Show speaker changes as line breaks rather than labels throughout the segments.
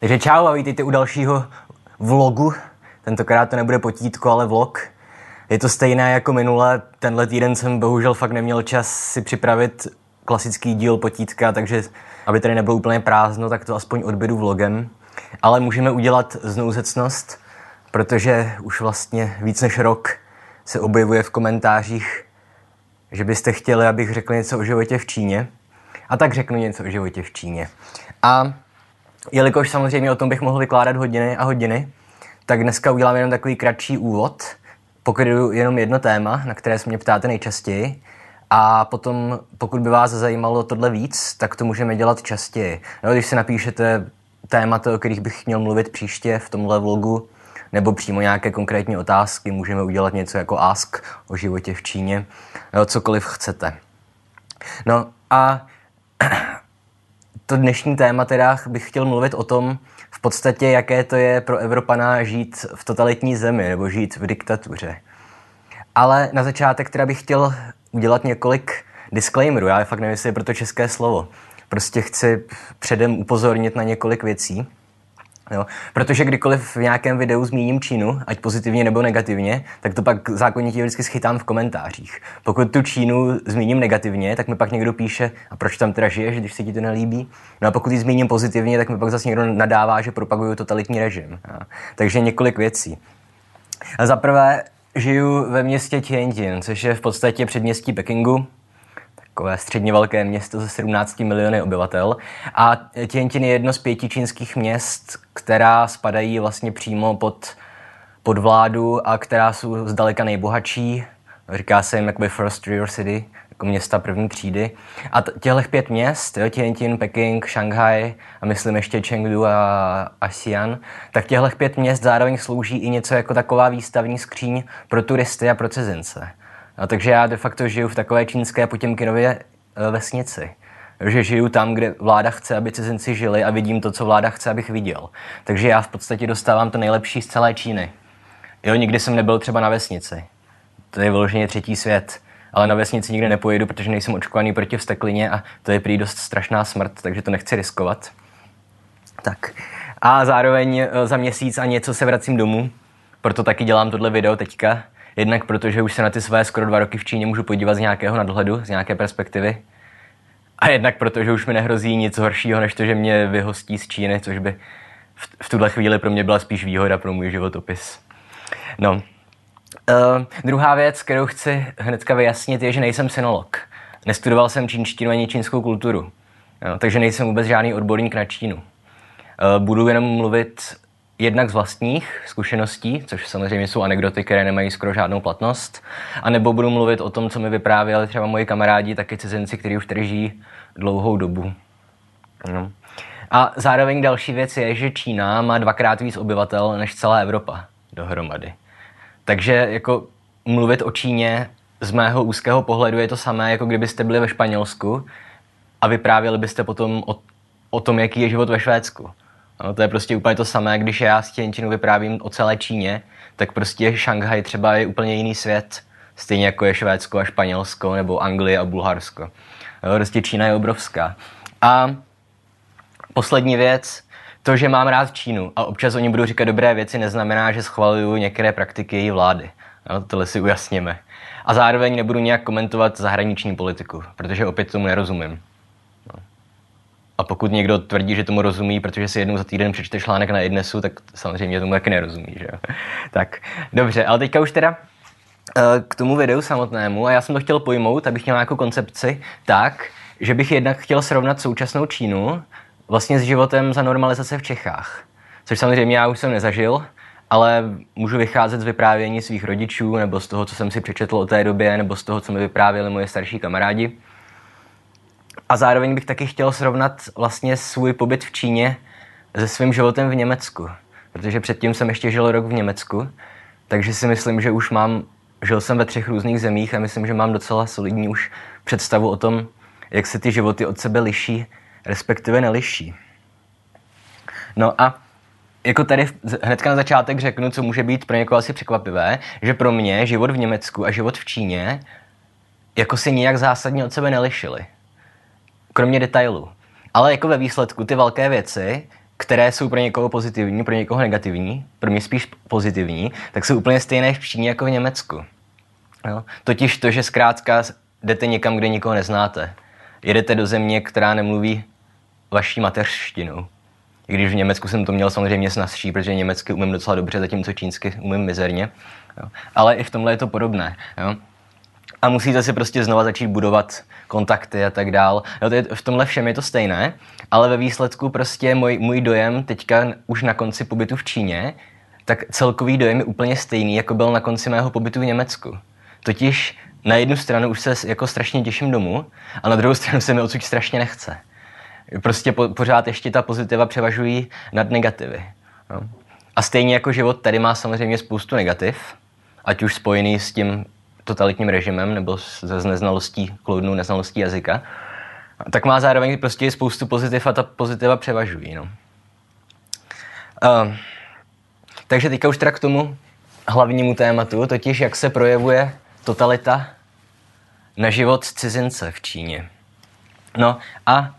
Takže čau a vítejte u dalšího vlogu. Tentokrát to nebude potítko, ale vlog. Je to stejné jako minule. Tenhle týden jsem bohužel fakt neměl čas si připravit klasický díl potítka, takže aby tady nebylo úplně prázdno, tak to aspoň odbedu vlogem. Ale můžeme udělat znouzecnost, protože už vlastně víc než rok se objevuje v komentářích, že byste chtěli, abych řekl něco o životě v Číně. A tak řeknu něco o životě v Číně. A jelikož samozřejmě o tom bych mohl vykládat hodiny a hodiny, tak dneska udělám jenom takový kratší úvod, pokryju jenom jedno téma, na které se mě ptáte nejčastěji. A potom, pokud by vás zajímalo tohle víc, tak to můžeme dělat častěji. No, když si napíšete témata, o kterých bych měl mluvit příště v tomhle vlogu, nebo přímo nějaké konkrétní otázky, můžeme udělat něco jako ask o životě v Číně, jo, cokoliv chcete. No a to dnešní téma teda bych chtěl mluvit o tom, v podstatě, jaké to je pro Evropana žít v totalitní zemi nebo žít v diktatuře. Ale na začátek teda bych chtěl udělat několik disclaimerů. Já fakt nevím, jestli je pro to české slovo. Prostě chci předem upozornit na několik věcí. Jo? Protože kdykoliv v nějakém videu zmíním Čínu, ať pozitivně nebo negativně, tak to pak zákonitě vždycky schytám v komentářích. Pokud tu Čínu zmíním negativně, tak mi pak někdo píše, a proč tam teda žiješ, když se ti to nelíbí. No a pokud ji zmíním pozitivně, tak mi pak zase někdo nadává, že propaguju totalitní režim. Jo? Takže několik věcí. A za prvé, žiju ve městě Tianjin, což je v podstatě předměstí Pekingu, takové středně velké město se 17 miliony obyvatel. A Tianjin je jedno z pěti čínských měst, která spadají vlastně přímo pod, pod vládu a která jsou zdaleka nejbohatší. Říká se jim jakoby First Tier City, jako města první třídy. A těchto pět měst, jo, Tianjin, Peking, Shanghai a myslím ještě Chengdu a, a Xi'an, tak těchto pět měst zároveň slouží i něco jako taková výstavní skříň pro turisty a pro cizince. No, takže já de facto žiju v takové čínské Potěmkinově e, vesnici. Že žiju tam, kde vláda chce, aby cizinci žili a vidím to, co vláda chce, abych viděl. Takže já v podstatě dostávám to nejlepší z celé Číny. Jo, nikdy jsem nebyl třeba na vesnici. To je vyloženě třetí svět. Ale na vesnici nikdy nepojedu, protože nejsem očkovaný proti vsteklině a to je prý dost strašná smrt, takže to nechci riskovat. Tak. A zároveň e, za měsíc a něco se vracím domů, proto taky dělám tohle video teďka, Jednak protože už se na ty své skoro dva roky v Číně můžu podívat z nějakého nadhledu, z nějaké perspektivy. A jednak protože už mi nehrozí nic horšího, než to, že mě vyhostí z Číny, což by v, v tuhle chvíli pro mě byla spíš výhoda pro můj životopis. No. Uh, druhá věc, kterou chci hnedka vyjasnit, je, že nejsem synolog. Nestudoval jsem čínštinu ani čínskou kulturu. No, takže nejsem vůbec žádný odborník na Čínu. Uh, budu jenom mluvit jednak z vlastních zkušeností, což samozřejmě jsou anekdoty, které nemají skoro žádnou platnost, a nebo budu mluvit o tom, co mi vyprávěli třeba moji kamarádi, taky cizinci, kteří už žijí dlouhou dobu. No. A zároveň další věc je, že Čína má dvakrát víc obyvatel než celá Evropa dohromady. Takže jako mluvit o Číně z mého úzkého pohledu je to samé, jako kdybyste byli ve Španělsku a vyprávěli byste potom o, o tom, jaký je život ve Švédsku. No, to je prostě úplně to samé, když já s Těnčinu vyprávím o celé Číně, tak prostě Šanghaj třeba je úplně jiný svět. Stejně jako je Švédsko a Španělsko nebo Anglie a Bulharsko. No, prostě Čína je obrovská. A poslední věc, to, že mám rád Čínu a občas o ní budu říkat dobré věci, neznamená, že schvaluju některé praktiky její vlády. No, tohle si ujasněme. A zároveň nebudu nějak komentovat zahraniční politiku, protože opět tomu nerozumím. A pokud někdo tvrdí, že tomu rozumí, protože si jednou za týden přečte článek na Idnesu, tak samozřejmě tomu taky nerozumí. Že? tak, dobře, ale teďka už teda eh, k tomu videu samotnému a já jsem to chtěl pojmout, abych měl nějakou koncepci tak, že bych jednak chtěl srovnat současnou Čínu vlastně s životem za normalizace v Čechách. Což samozřejmě já už jsem nezažil, ale můžu vycházet z vyprávění svých rodičů nebo z toho, co jsem si přečetl o té době, nebo z toho, co mi vyprávěli moje starší kamarádi. A zároveň bych taky chtěl srovnat vlastně svůj pobyt v Číně se svým životem v Německu. Protože předtím jsem ještě žil rok v Německu, takže si myslím, že už mám, žil jsem ve třech různých zemích a myslím, že mám docela solidní už představu o tom, jak se ty životy od sebe liší, respektive neliší. No a jako tady hnedka na začátek řeknu, co může být pro někoho asi překvapivé, že pro mě život v Německu a život v Číně jako si nijak zásadně od sebe nelišily kromě detailů. Ale jako ve výsledku ty velké věci které jsou pro někoho pozitivní, pro někoho negativní, pro mě spíš pozitivní, tak jsou úplně stejné v Číně jako v Německu. Jo? Totiž to, že zkrátka jdete někam, kde nikoho neznáte. Jedete do země, která nemluví vaší mateřštinou. I když v Německu jsem to měl samozřejmě snazší, protože německy umím docela dobře, zatímco čínsky umím mizerně. Jo. Ale i v tomhle je to podobné. Jo. A musíte si prostě znova začít budovat kontakty a tak dál. Jo, to je, v tomhle všem je to stejné, ale ve výsledku prostě můj, můj dojem teďka už na konci pobytu v Číně, tak celkový dojem je úplně stejný, jako byl na konci mého pobytu v Německu. Totiž na jednu stranu už se jako strašně těším domů a na druhou stranu se mi odsud strašně nechce. Prostě po, pořád ještě ta pozitiva převažují nad negativy. No. A stejně jako život tady má samozřejmě spoustu negativ, ať už spojený s tím totalitním režimem nebo se neznalostí kloudnou neznalostí jazyka, tak má zároveň prostě spoustu pozitiv a ta pozitiva převažují. No. Uh, takže teďka už teda k tomu hlavnímu tématu, totiž jak se projevuje totalita na život cizince v Číně. No a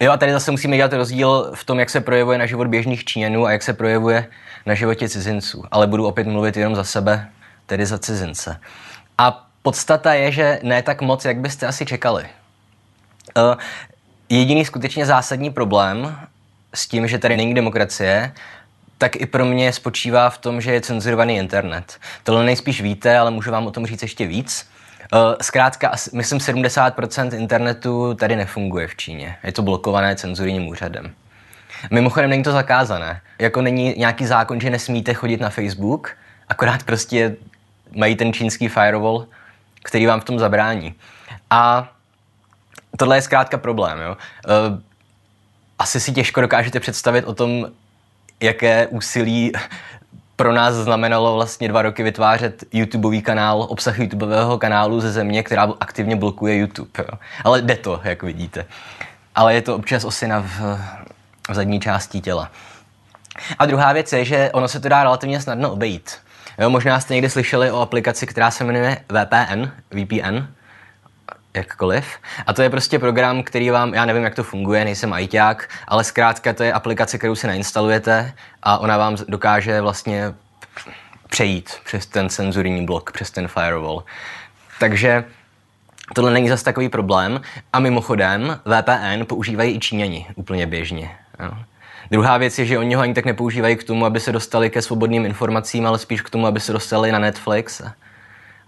jo, a tady zase musíme dělat rozdíl v tom, jak se projevuje na život běžných Číňanů a jak se projevuje na životě cizinců. Ale budu opět mluvit jenom za sebe, tedy za cizince. A podstata je, že ne tak moc, jak byste asi čekali. Uh, jediný skutečně zásadní problém s tím, že tady není demokracie, tak i pro mě spočívá v tom, že je cenzurovaný internet. Tohle nejspíš víte, ale můžu vám o tom říct ještě víc. Eh, zkrátka, myslím, 70% internetu tady nefunguje v Číně. Je to blokované cenzurním úřadem. Mimochodem není to zakázané. Jako není nějaký zákon, že nesmíte chodit na Facebook, akorát prostě mají ten čínský firewall, který vám v tom zabrání. A tohle je zkrátka problém. Jo? Eh, asi si těžko dokážete představit o tom, jaké úsilí pro nás znamenalo vlastně dva roky vytvářet YouTubeový kanál, obsah YouTubeového kanálu ze země, která aktivně blokuje YouTube. Jo. Ale jde to, jak vidíte. Ale je to občas osina v, v zadní části těla. A druhá věc je, že ono se to dá relativně snadno obejít. Jo, možná jste někdy slyšeli o aplikaci, která se jmenuje VPN, VPN, jakkoliv. A to je prostě program, který vám, já nevím, jak to funguje, nejsem ajťák, ale zkrátka to je aplikace, kterou si nainstalujete a ona vám dokáže vlastně přejít přes ten cenzurní blok, přes ten firewall. Takže tohle není zase takový problém. A mimochodem, VPN používají i Číňani úplně běžně. Jo. Druhá věc je, že oni ho ani tak nepoužívají k tomu, aby se dostali ke svobodným informacím, ale spíš k tomu, aby se dostali na Netflix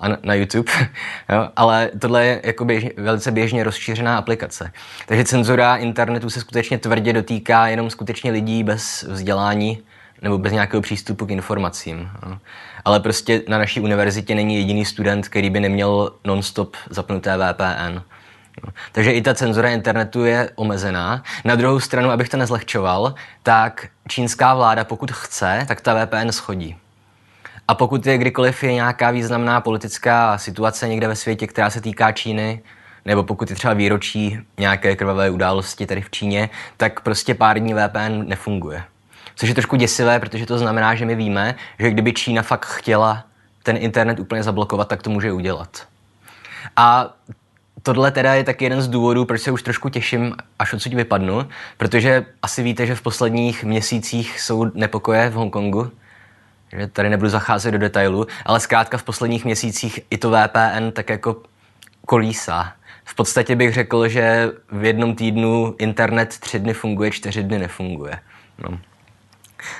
a na, YouTube, jo? ale tohle je jako běž, velice běžně rozšířená aplikace. Takže cenzura internetu se skutečně tvrdě dotýká jenom skutečně lidí bez vzdělání nebo bez nějakého přístupu k informacím. Jo? Ale prostě na naší univerzitě není jediný student, který by neměl non-stop zapnuté VPN. Takže i ta cenzura internetu je omezená. Na druhou stranu, abych to nezlehčoval, tak čínská vláda, pokud chce, tak ta VPN schodí. A pokud je kdykoliv je nějaká významná politická situace někde ve světě, která se týká Číny, nebo pokud je třeba výročí nějaké krvavé události tady v Číně, tak prostě pár dní VPN nefunguje. Což je trošku děsivé, protože to znamená, že my víme, že kdyby Čína fakt chtěla ten internet úplně zablokovat, tak to může udělat. A tohle teda je tak jeden z důvodů, proč se už trošku těším, až odsud vypadnu, protože asi víte, že v posledních měsících jsou nepokoje v Hongkongu, že tady nebudu zacházet do detailu, ale zkrátka v posledních měsících i to VPN tak jako kolísá. V podstatě bych řekl, že v jednom týdnu internet tři dny funguje, čtyři dny nefunguje. No.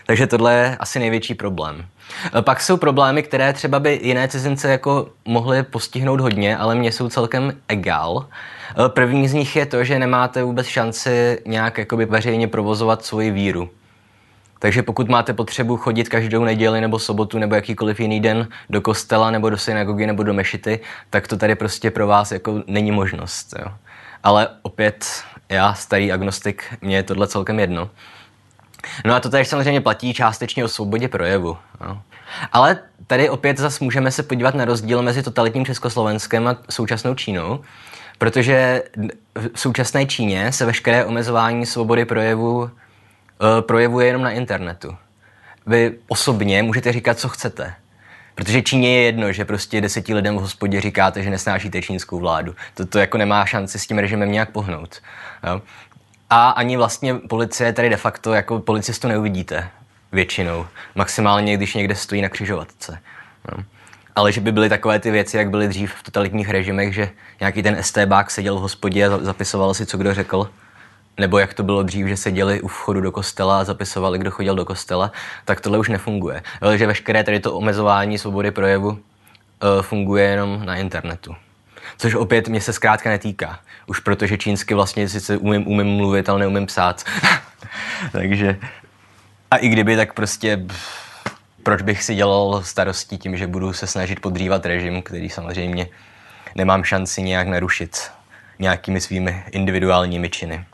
Takže tohle je asi největší problém. Pak jsou problémy, které třeba by jiné cizince jako mohly postihnout hodně, ale mě jsou celkem egál. První z nich je to, že nemáte vůbec šanci nějak jakoby veřejně provozovat svoji víru. Takže pokud máte potřebu chodit každou neděli nebo sobotu nebo jakýkoliv jiný den do kostela nebo do synagogy nebo do mešity, tak to tady prostě pro vás jako není možnost. Jo. Ale opět, já, starý agnostik, mě je tohle celkem jedno. No a to tady samozřejmě platí částečně o svobodě projevu. Jo. Ale tady opět zase můžeme se podívat na rozdíl mezi totalitním Československem a současnou Čínou, protože v současné Číně se veškeré omezování svobody projevu Eh, projevuje jenom na internetu. Vy osobně můžete říkat, co chcete. Protože Číně je jedno, že prostě deseti lidem v hospodě říkáte, že nesnášíte čínskou vládu. To, to jako nemá šanci s tím režimem nějak pohnout. Jo? A ani vlastně policie tady de facto jako policistu neuvidíte většinou. Maximálně, když někde stojí na křižovatce. No. Ale že by byly takové ty věci, jak byly dřív v totalitních režimech, že nějaký ten STBák seděl v hospodě a zapisoval si, co kdo řekl, nebo jak to bylo dřív, že seděli u vchodu do kostela a zapisovali, kdo chodil do kostela, tak tohle už nefunguje. Ale že veškeré tady to omezování svobody projevu uh, funguje jenom na internetu. Což opět mě se zkrátka netýká. Už protože čínsky vlastně sice umím, umím mluvit, ale neumím psát. Takže a i kdyby, tak prostě proč bych si dělal starosti tím, že budu se snažit podřívat režim, který samozřejmě nemám šanci nějak narušit nějakými svými individuálními činy.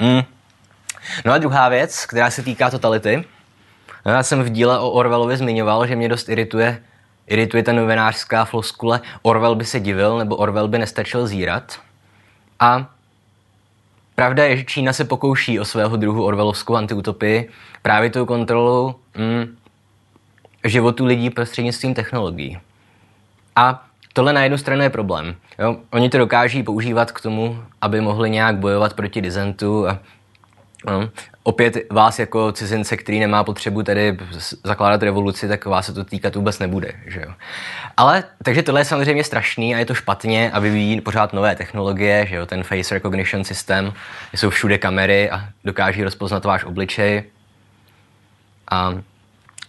Hmm. No a druhá věc, která se týká totality. No já jsem v díle o Orwellovi zmiňoval, že mě dost irituje, irituje ta novinářská floskule Orwell by se divil, nebo Orwell by nestačil zírat. A pravda je, že Čína se pokouší o svého druhu Orwellovskou antiutopii právě tou kontrolou mm, životu lidí prostřednictvím technologií. A tohle na jednu stranu je problém. Jo? Oni to dokáží používat k tomu, aby mohli nějak bojovat proti dizentu a no, opět vás jako cizince, který nemá potřebu tady zakládat revoluci, tak vás se to týkat vůbec nebude. Že jo? Ale takže tohle je samozřejmě strašný a je to špatně a vyvíjí pořád nové technologie, že jo? ten face recognition systém, jsou všude kamery a dokáží rozpoznat váš obličej. A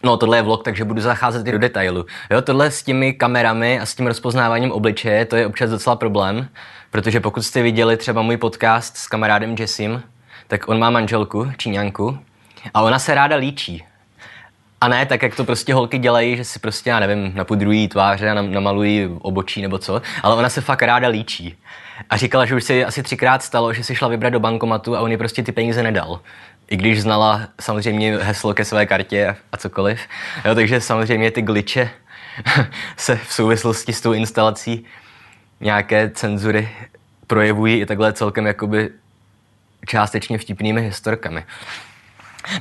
No, tohle je vlog, takže budu zacházet i do detailu. Jo, tohle s těmi kamerami a s tím rozpoznáváním obličeje, to je občas docela problém, protože pokud jste viděli třeba můj podcast s kamarádem Jessim, tak on má manželku, Číňanku, a ona se ráda líčí. A ne tak, jak to prostě holky dělají, že si prostě, já nevím, napudrují tváře a namalují obočí nebo co, ale ona se fakt ráda líčí. A říkala, že už si asi třikrát stalo, že si šla vybrat do bankomatu a on jí prostě ty peníze nedal i když znala samozřejmě heslo ke své kartě a cokoliv. Jo, takže samozřejmě ty glitche se v souvislosti s tou instalací nějaké cenzury projevují i takhle celkem jakoby částečně vtipnými historkami.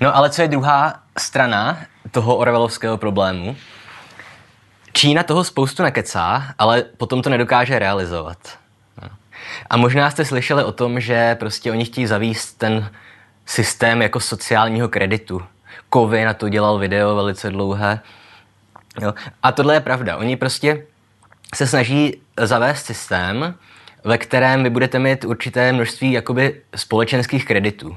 No ale co je druhá strana toho Orwellovského problému? Čína toho spoustu nekecá, ale potom to nedokáže realizovat. No. A možná jste slyšeli o tom, že prostě oni chtějí zavíst ten systém jako sociálního kreditu. Kovy na to dělal video velice dlouhé. Jo. A tohle je pravda. Oni prostě se snaží zavést systém, ve kterém vy budete mít určité množství jakoby společenských kreditů.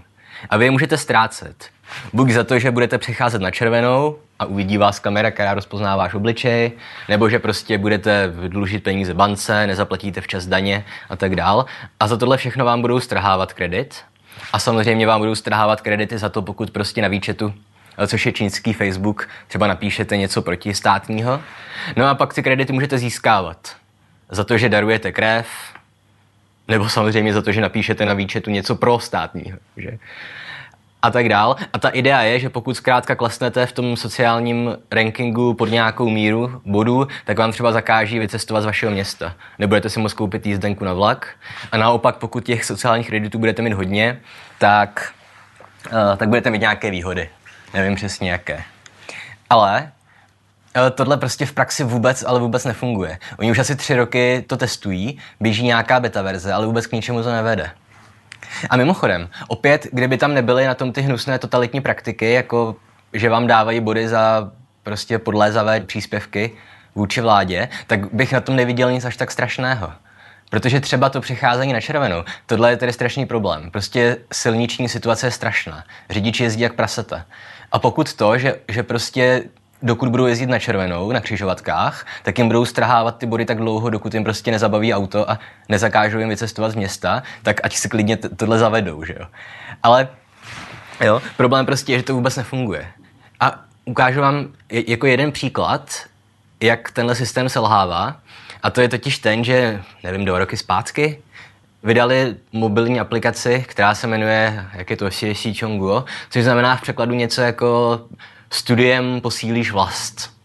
A vy je můžete ztrácet. Buď za to, že budete přecházet na červenou a uvidí vás kamera, která rozpozná váš obličej, nebo že prostě budete dlužit peníze bance, nezaplatíte včas daně a tak dál. A za tohle všechno vám budou strhávat kredit a samozřejmě vám budou strhávat kredity za to, pokud prostě na výčetu což je čínský Facebook, třeba napíšete něco proti státního. No a pak ty kredity můžete získávat za to, že darujete krev, nebo samozřejmě za to, že napíšete na výčetu něco pro státního. Že? a tak dál. A ta idea je, že pokud zkrátka klesnete v tom sociálním rankingu pod nějakou míru bodů, tak vám třeba zakáží vycestovat z vašeho města. Nebudete si moct koupit jízdenku na vlak. A naopak, pokud těch sociálních kreditů budete mít hodně, tak, uh, tak budete mít nějaké výhody. Nevím přesně jaké. Ale eh, tohle prostě v praxi vůbec, ale vůbec nefunguje. Oni už asi tři roky to testují, běží nějaká beta verze, ale vůbec k ničemu to nevede. A mimochodem, opět, kdyby tam nebyly na tom ty hnusné totalitní praktiky, jako že vám dávají body za prostě podlézavé příspěvky vůči vládě, tak bych na tom neviděl nic až tak strašného. Protože třeba to přecházení na červenou, tohle je tedy strašný problém. Prostě silniční situace je strašná. Řidiči jezdí jak prasata. A pokud to, že, že prostě dokud budou jezdit na červenou, na křižovatkách, tak jim budou strhávat ty body tak dlouho, dokud jim prostě nezabaví auto a nezakážou jim vycestovat z města, tak ať si klidně tohle zavedou, že jo. Ale jo, problém prostě je, že to vůbec nefunguje. A ukážu vám jako jeden příklad, jak tenhle systém selhává. A to je totiž ten, že, nevím, dva roky zpátky, vydali mobilní aplikaci, která se jmenuje, jak je to, CSC Chonguo, což znamená v překladu něco jako studiem posílíš vlast.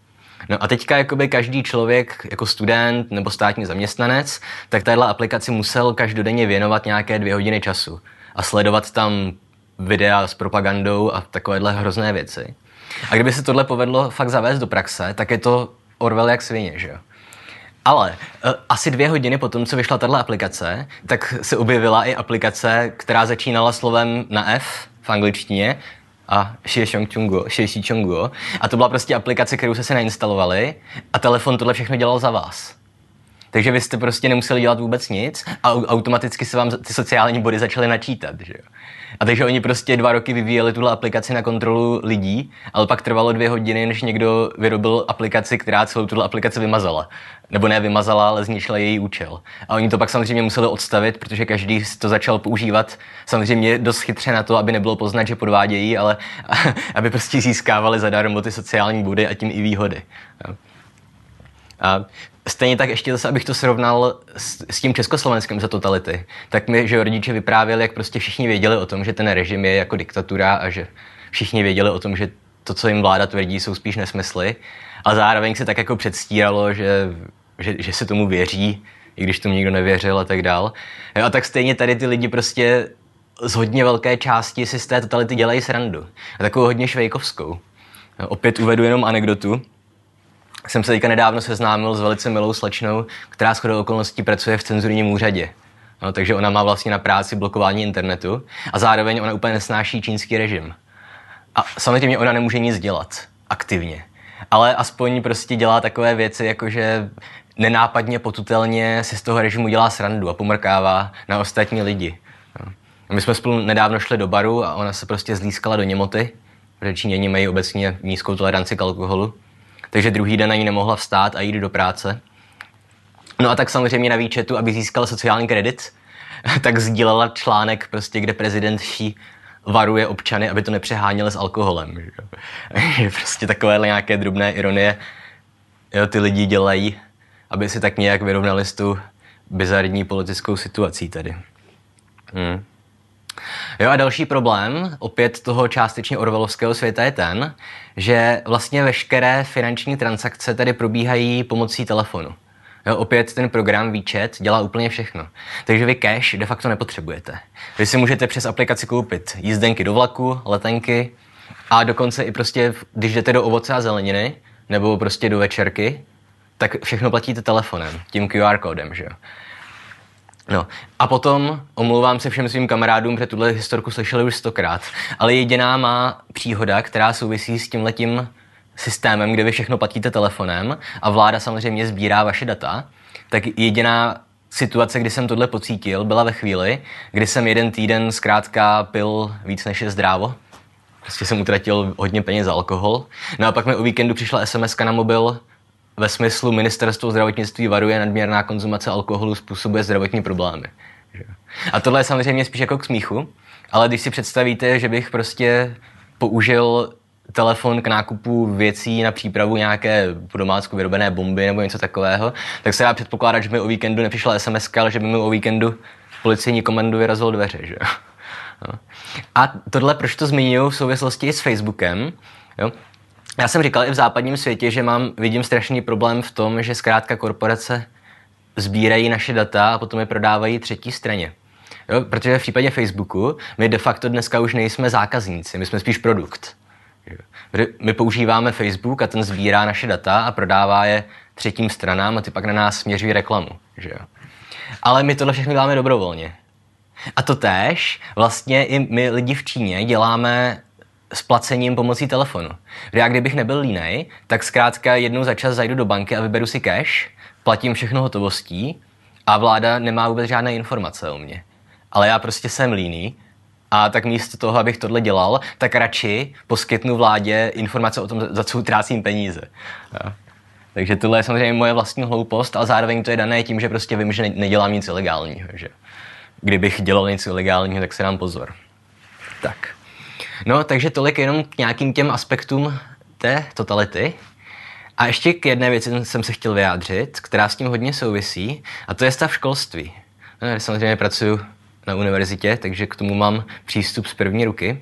No a teďka jakoby každý člověk jako student nebo státní zaměstnanec, tak tahle aplikaci musel každodenně věnovat nějaké dvě hodiny času a sledovat tam videa s propagandou a takovéhle hrozné věci. A kdyby se tohle povedlo fakt zavést do praxe, tak je to Orwell jak svině, že jo? Ale uh, asi dvě hodiny potom, co vyšla tahle aplikace, tak se objevila i aplikace, která začínala slovem na F v angličtině a Xiaochunguo. A to byla prostě aplikace, kterou se si nainstalovali a telefon tohle všechno dělal za vás. Takže vy jste prostě nemuseli dělat vůbec nic a automaticky se vám ty sociální body začaly načítat. Že jo? A takže oni prostě dva roky vyvíjeli tuhle aplikaci na kontrolu lidí, ale pak trvalo dvě hodiny, než někdo vyrobil aplikaci, která celou tuhle aplikaci vymazala. Nebo ne vymazala, ale zničila její účel. A oni to pak samozřejmě museli odstavit, protože každý to začal používat samozřejmě dost chytře na to, aby nebylo poznat, že podvádějí, ale aby prostě získávali zadarmo ty sociální body a tím i výhody. A Stejně tak ještě zase, abych to srovnal s, s tím Československem za totality, tak mi, že rodiče vyprávěli, jak prostě všichni věděli o tom, že ten režim je jako diktatura a že všichni věděli o tom, že to, co jim vláda tvrdí, jsou spíš nesmysly. A zároveň se tak jako předstíralo, že, že, že se tomu věří, i když tomu nikdo nevěřil a tak dál. A tak stejně tady ty lidi prostě z hodně velké části si z té totality dělají srandu. A takovou hodně švejkovskou. Opět uvedu jenom anekdotu jsem se teďka nedávno seznámil s velice milou slečnou, která shodou okolností pracuje v cenzurním úřadě. No, takže ona má vlastně na práci blokování internetu a zároveň ona úplně nesnáší čínský režim. A samozřejmě ona nemůže nic dělat aktivně. Ale aspoň prostě dělá takové věci, jako že nenápadně, potutelně si z toho režimu dělá srandu a pomrkává na ostatní lidi. No. My jsme spolu nedávno šli do baru a ona se prostě zlískala do němoty, protože Číňani mají obecně nízkou toleranci k alkoholu takže druhý den ani nemohla vstát a jít do práce. No a tak samozřejmě na výčetu, aby získala sociální kredit, tak sdílela článek, prostě, kde prezident Xi varuje občany, aby to nepřeháněli s alkoholem. Že? prostě takovéhle nějaké drobné ironie jo, ty lidi dělají, aby si tak nějak vyrovnali s tu bizarní politickou situací tady. Hmm. Jo a další problém, opět toho částečně orvelovského světa je ten, že vlastně veškeré finanční transakce tady probíhají pomocí telefonu. Jo, opět ten program výčet dělá úplně všechno. Takže vy cash de facto nepotřebujete. Vy si můžete přes aplikaci koupit jízdenky do vlaku, letenky a dokonce i prostě, když jdete do ovoce a zeleniny nebo prostě do večerky, tak všechno platíte telefonem, tím QR kódem, že jo. No. A potom omlouvám se všem svým kamarádům, že tuhle historku slyšeli už stokrát, ale jediná má příhoda, která souvisí s tím letím systémem, kde vy všechno platíte telefonem a vláda samozřejmě sbírá vaše data, tak jediná situace, kdy jsem tohle pocítil, byla ve chvíli, kdy jsem jeden týden zkrátka pil víc než je zdrávo. Prostě jsem utratil hodně peněz za alkohol. No a pak mi o víkendu přišla SMS na mobil, ve smyslu ministerstvo zdravotnictví varuje nadměrná konzumace alkoholu způsobuje zdravotní problémy. A tohle je samozřejmě spíš jako k smíchu, ale když si představíte, že bych prostě použil telefon k nákupu věcí na přípravu nějaké domácku vyrobené bomby nebo něco takového, tak se dá předpokládat, že mi o víkendu nepřišla SMS, ale že by mi o víkendu policejní komandu vyrazil dveře. Že? No. A tohle, proč to zmiňuji v souvislosti s Facebookem, jo? Já jsem říkal i v západním světě, že mám, vidím strašný problém v tom, že zkrátka korporace sbírají naše data a potom je prodávají třetí straně. Jo, protože v případě Facebooku my de facto dneska už nejsme zákazníci, my jsme spíš produkt. My používáme Facebook a ten sbírá naše data a prodává je třetím stranám a ty pak na nás směřují reklamu. Že jo? Ale my tohle všechno děláme dobrovolně. A to též vlastně i my lidi v Číně děláme s placením pomocí telefonu. Já kdybych nebyl línej, tak zkrátka jednou za čas zajdu do banky a vyberu si cash, platím všechno hotovostí a vláda nemá vůbec žádné informace o mě. Ale já prostě jsem líný a tak místo toho, abych tohle dělal, tak radši poskytnu vládě informace o tom, za co utrácím peníze. Ja. Takže tohle je samozřejmě moje vlastní hloupost, ale zároveň to je dané tím, že prostě vím, že nedělám nic ilegálního. Že? Kdybych dělal nic ilegálního, tak se dám pozor. Tak. No, takže tolik jenom k nějakým těm aspektům té totality. A ještě k jedné věci jsem se chtěl vyjádřit, která s tím hodně souvisí, a to je stav školství. No, já samozřejmě pracuji na univerzitě, takže k tomu mám přístup z první ruky.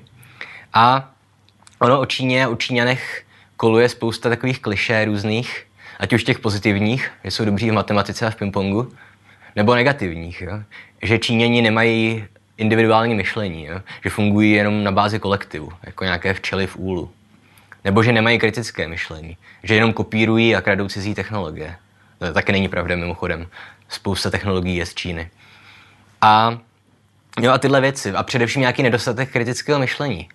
A ono o Číně, o Číňanech koluje spousta takových klišé různých, ať už těch pozitivních, že jsou dobří v matematice a v pingpongu, nebo negativních, jo? že Číňani nemají individuální myšlení, jo? že fungují jenom na bázi kolektivu, jako nějaké včely v úlu. Nebo že nemají kritické myšlení, že jenom kopírují a kradou cizí technologie. To taky není pravda mimochodem. Spousta technologií je z Číny. A Jo a tyhle věci. A především nějaký nedostatek kritického myšlení.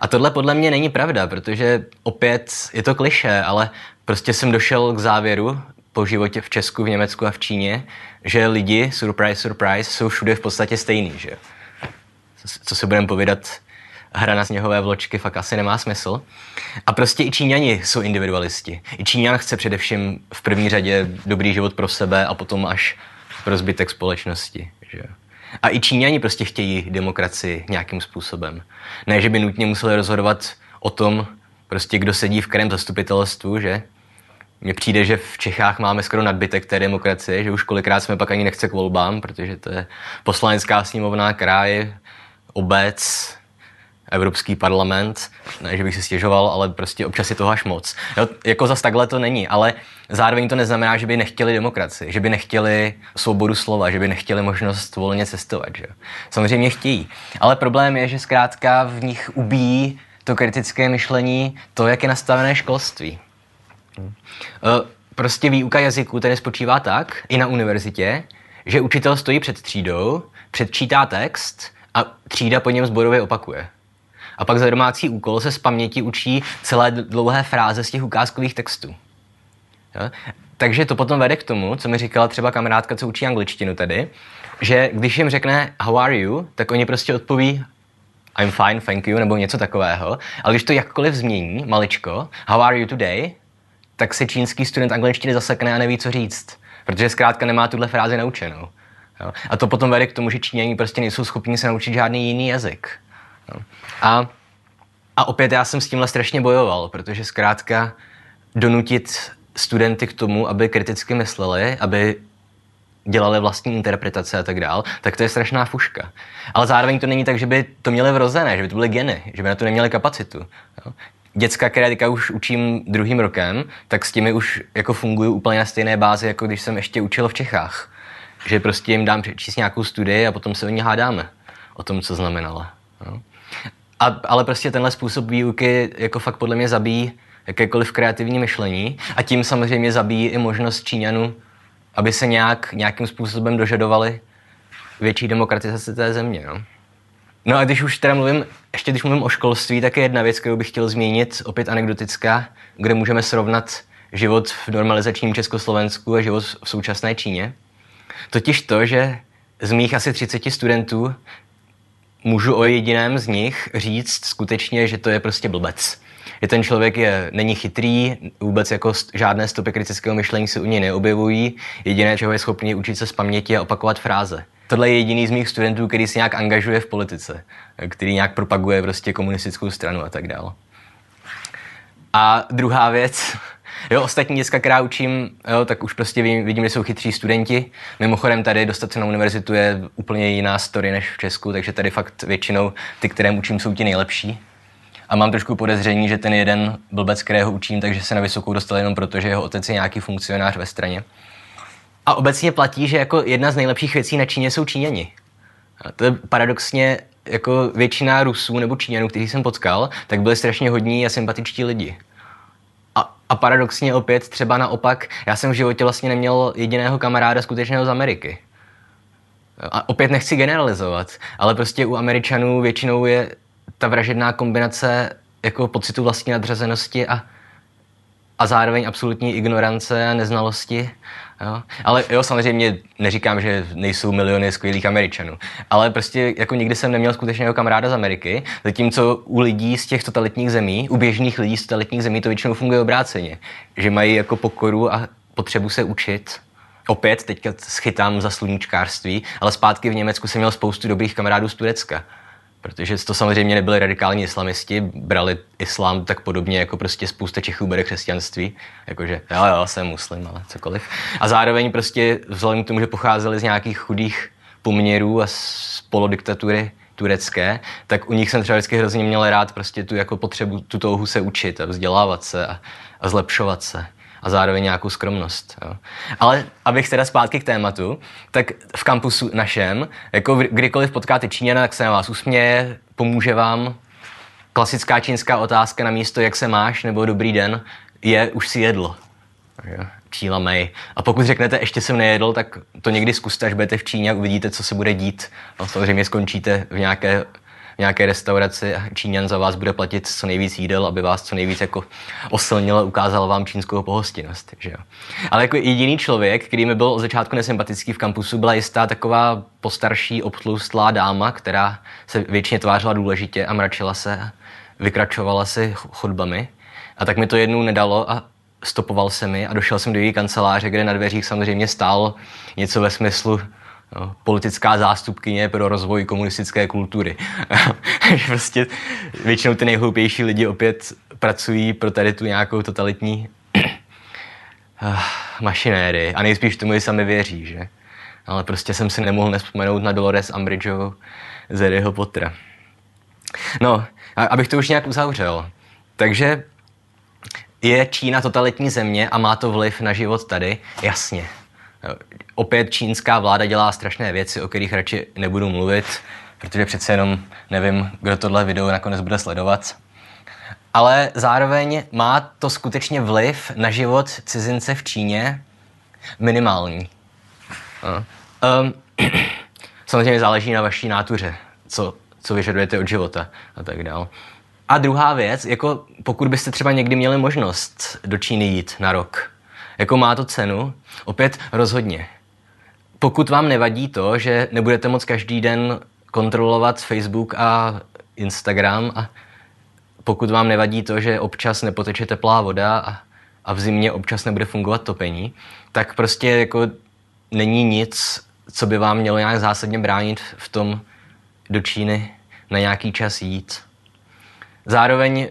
A tohle podle mě není pravda, protože opět je to kliše, ale prostě jsem došel k závěru po životě v Česku, v Německu a v Číně, že lidi, surprise, surprise, jsou všude v podstatě stejný, že co se budeme povídat, hra na sněhové vločky fakt asi nemá smysl. A prostě i Číňani jsou individualisti. I Číňan chce především v první řadě dobrý život pro sebe a potom až pro zbytek společnosti. Že? A i Číňani prostě chtějí demokracii nějakým způsobem. Ne, že by nutně museli rozhodovat o tom, prostě kdo sedí v kterém zastupitelstvu, že? Mně přijde, že v Čechách máme skoro nadbytek té demokracie, že už kolikrát jsme pak ani nechce k volbám, protože to je poslanecká sněmovna, kraj, obec, Evropský parlament, ne, že bych si stěžoval, ale prostě občas je toho až moc. Jo, jako zas takhle to není, ale zároveň to neznamená, že by nechtěli demokracii, že by nechtěli svobodu slova, že by nechtěli možnost volně cestovat. Že? Samozřejmě chtějí. Ale problém je, že zkrátka v nich ubíjí to kritické myšlení, to, jak je nastavené školství. Hmm. Prostě výuka jazyků tedy spočívá tak, i na univerzitě, že učitel stojí před třídou, předčítá text a třída po něm zborově opakuje. A pak za domácí úkol se z paměti učí celé dlouhé fráze z těch ukázkových textů. Jo? Takže to potom vede k tomu, co mi říkala třeba kamarádka, co učí angličtinu tady, že když jim řekne how are you, tak oni prostě odpoví I'm fine, thank you, nebo něco takového. Ale když to jakkoliv změní, maličko, how are you today, tak se čínský student angličtiny zasekne a neví, co říct. Protože zkrátka nemá tuhle frázi naučenou. Jo? A to potom vede k tomu, že Číňani prostě nejsou schopni se naučit žádný jiný jazyk. Jo? A, a opět já jsem s tímhle strašně bojoval, protože zkrátka donutit studenty k tomu, aby kriticky mysleli, aby dělali vlastní interpretace a tak dál, tak to je strašná fuška. Ale zároveň to není tak, že by to měli vrozené, že by to byly geny, že by na to neměli kapacitu. Jo? Děcka, které teďka už učím druhým rokem, tak s těmi už jako fungují úplně na stejné bázi, jako když jsem ještě učil v Čechách. Že prostě jim dám přečíst nějakou studii a potom se o ní hádáme. O tom, co znamenala. Jo? A, ale prostě tenhle způsob výuky jako fakt podle mě zabíjí jakékoliv kreativní myšlení a tím samozřejmě zabíjí i možnost Číňanů, aby se nějak, nějakým způsobem dožadovali větší demokratizace té země. No. no a když už teda mluvím, ještě když mluvím o školství, tak je jedna věc, kterou bych chtěl zmínit, opět anekdotická, kde můžeme srovnat život v normalizačním Československu a život v současné Číně. Totiž to, že z mých asi 30 studentů můžu o jediném z nich říct skutečně, že to je prostě blbec. Že ten člověk je, není chytrý, vůbec jako žádné stopy kritického myšlení se u něj neobjevují. Jediné, čeho je schopný, učit se z paměti a opakovat fráze. Tohle je jediný z mých studentů, který se nějak angažuje v politice, který nějak propaguje prostě komunistickou stranu a tak dále. A druhá věc, Jo, ostatní děcka, která učím, jo, tak už prostě vidím, vidím, že jsou chytří studenti. Mimochodem tady dostat se na univerzitu je úplně jiná story než v Česku, takže tady fakt většinou ty, které učím, jsou ti nejlepší. A mám trošku podezření, že ten jeden blbec, kterého učím, takže se na vysokou dostal jenom proto, že jeho otec je nějaký funkcionář ve straně. A obecně platí, že jako jedna z nejlepších věcí na Číně jsou Číňani. A to je paradoxně jako většina Rusů nebo Číňanů, kteří jsem potkal, tak byli strašně hodní a sympatičtí lidi. A, paradoxně opět třeba naopak, já jsem v životě vlastně neměl jediného kamaráda skutečného z Ameriky. A opět nechci generalizovat, ale prostě u Američanů většinou je ta vražedná kombinace jako pocitu vlastní nadřazenosti a, a zároveň absolutní ignorance a neznalosti. Jo? Ale jo, samozřejmě neříkám, že nejsou miliony skvělých Američanů, ale prostě jako nikdy jsem neměl skutečného kamaráda z Ameriky, zatímco u lidí z těch totalitních zemí, u běžných lidí z totalitních zemí to většinou funguje obráceně, že mají jako pokoru a potřebu se učit. Opět teďka schytám za sluníčkářství, ale zpátky v Německu jsem měl spoustu dobrých kamarádů z Turecka Protože to samozřejmě nebyli radikální islamisti, brali islám tak podobně jako prostě spousta Čechů bere křesťanství, jakože jo, jo, jsem muslim, ale cokoliv. A zároveň prostě vzhledem k tomu, že pocházeli z nějakých chudých poměrů a z polodiktatury turecké, tak u nich jsem třeba vždycky hrozně měl rád prostě tu jako potřebu, tu touhu se učit a vzdělávat se a, a zlepšovat se a zároveň nějakou skromnost. Jo. Ale abych teda zpátky k tématu, tak v kampusu našem, jako kdykoliv potkáte Číňana, tak se na vás usměje, pomůže vám. Klasická čínská otázka na místo, jak se máš, nebo dobrý den, je, už si jedl. Číla Mei. A pokud řeknete, ještě jsem nejedl, tak to někdy zkuste, až budete v Číně a uvidíte, co se bude dít. No, samozřejmě skončíte v nějaké nějaké restauraci a Číňan za vás bude platit co nejvíc jídel, aby vás co nejvíc jako oslnil a ukázal vám čínskou pohostinnost. Že jo? Ale jako jediný člověk, který mi byl od začátku nesympatický v kampusu, byla jistá taková postarší, obtlustlá dáma, která se většině tvářila důležitě a mračila se, vykračovala si chodbami. A tak mi to jednou nedalo a stopoval se mi a došel jsem do její kanceláře, kde na dveřích samozřejmě stál něco ve smyslu politická zástupkyně pro rozvoj komunistické kultury. prostě většinou ty nejhloupější lidi opět pracují pro tady tu nějakou totalitní mašinérii a nejspíš tomu i sami věří, že? Ale prostě jsem si nemohl nespomenout na Dolores Umbridgeovou z Harryho Pottera. No, abych to už nějak uzavřel. Takže je Čína totalitní země a má to vliv na život tady? Jasně. Opět čínská vláda dělá strašné věci, o kterých radši nebudu mluvit, protože přece jenom nevím, kdo tohle video nakonec bude sledovat. Ale zároveň má to skutečně vliv na život cizince v Číně minimální. Um, samozřejmě záleží na vaší nátuře, co, co vyžadujete od života a tak dále. A druhá věc, jako pokud byste třeba někdy měli možnost do Číny jít na rok, jako má to cenu? Opět rozhodně. Pokud vám nevadí to, že nebudete moc každý den kontrolovat Facebook a Instagram a pokud vám nevadí to, že občas nepoteče teplá voda a, a v zimě občas nebude fungovat topení, tak prostě jako není nic, co by vám mělo nějak zásadně bránit v tom do Číny na nějaký čas jít. Zároveň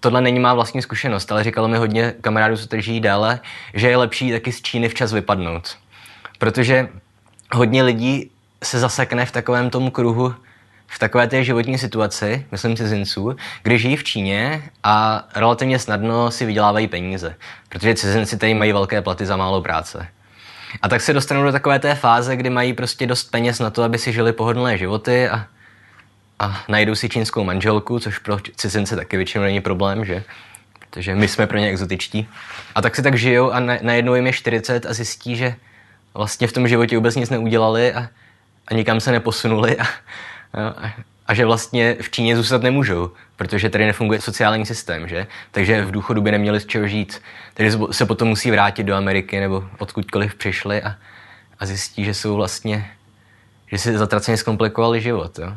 tohle není má vlastní zkušenost, ale říkalo mi hodně kamarádů, co tady žijí déle, že je lepší taky z Číny včas vypadnout. Protože hodně lidí se zasekne v takovém tom kruhu, v takové té životní situaci, myslím cizinců, kdy žijí v Číně a relativně snadno si vydělávají peníze, protože cizinci tady mají velké platy za málo práce. A tak se dostanou do takové té fáze, kdy mají prostě dost peněz na to, aby si žili pohodlné životy a a najdou si čínskou manželku, což pro cizince taky většinou není problém, že? Protože my jsme pro ně exotičtí. A tak si tak žijou a najednou jim je 40 a zjistí, že vlastně v tom životě vůbec nic neudělali a, a nikam se neposunuli a, a, a že vlastně v Číně zůstat nemůžou, protože tady nefunguje sociální systém, že? Takže v důchodu by neměli z čeho žít. Takže se potom musí vrátit do Ameriky nebo odkudkoliv přišli a, a zjistí, že jsou vlastně, že si zatraceně zkomplikovali život. Jo?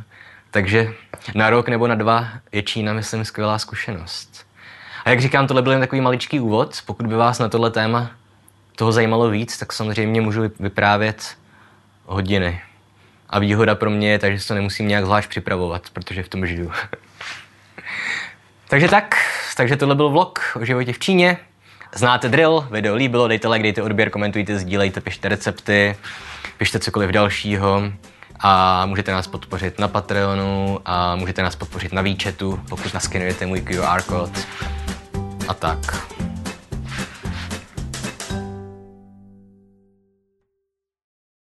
Takže na rok nebo na dva je Čína, myslím, skvělá zkušenost. A jak říkám, tohle byl jen takový maličký úvod. Pokud by vás na tohle téma toho zajímalo víc, tak samozřejmě můžu vyprávět hodiny. A výhoda pro mě je tak, že se to nemusím nějak zvlášť připravovat, protože v tom žiju. takže tak, takže tohle byl vlog o životě v Číně. Znáte drill, video líbilo, dejte like, dejte odběr, komentujte, sdílejte, pište recepty, pište cokoliv dalšího a můžete nás podpořit na Patreonu a můžete nás podpořit na výčetu, pokud naskenujete můj QR kód a tak.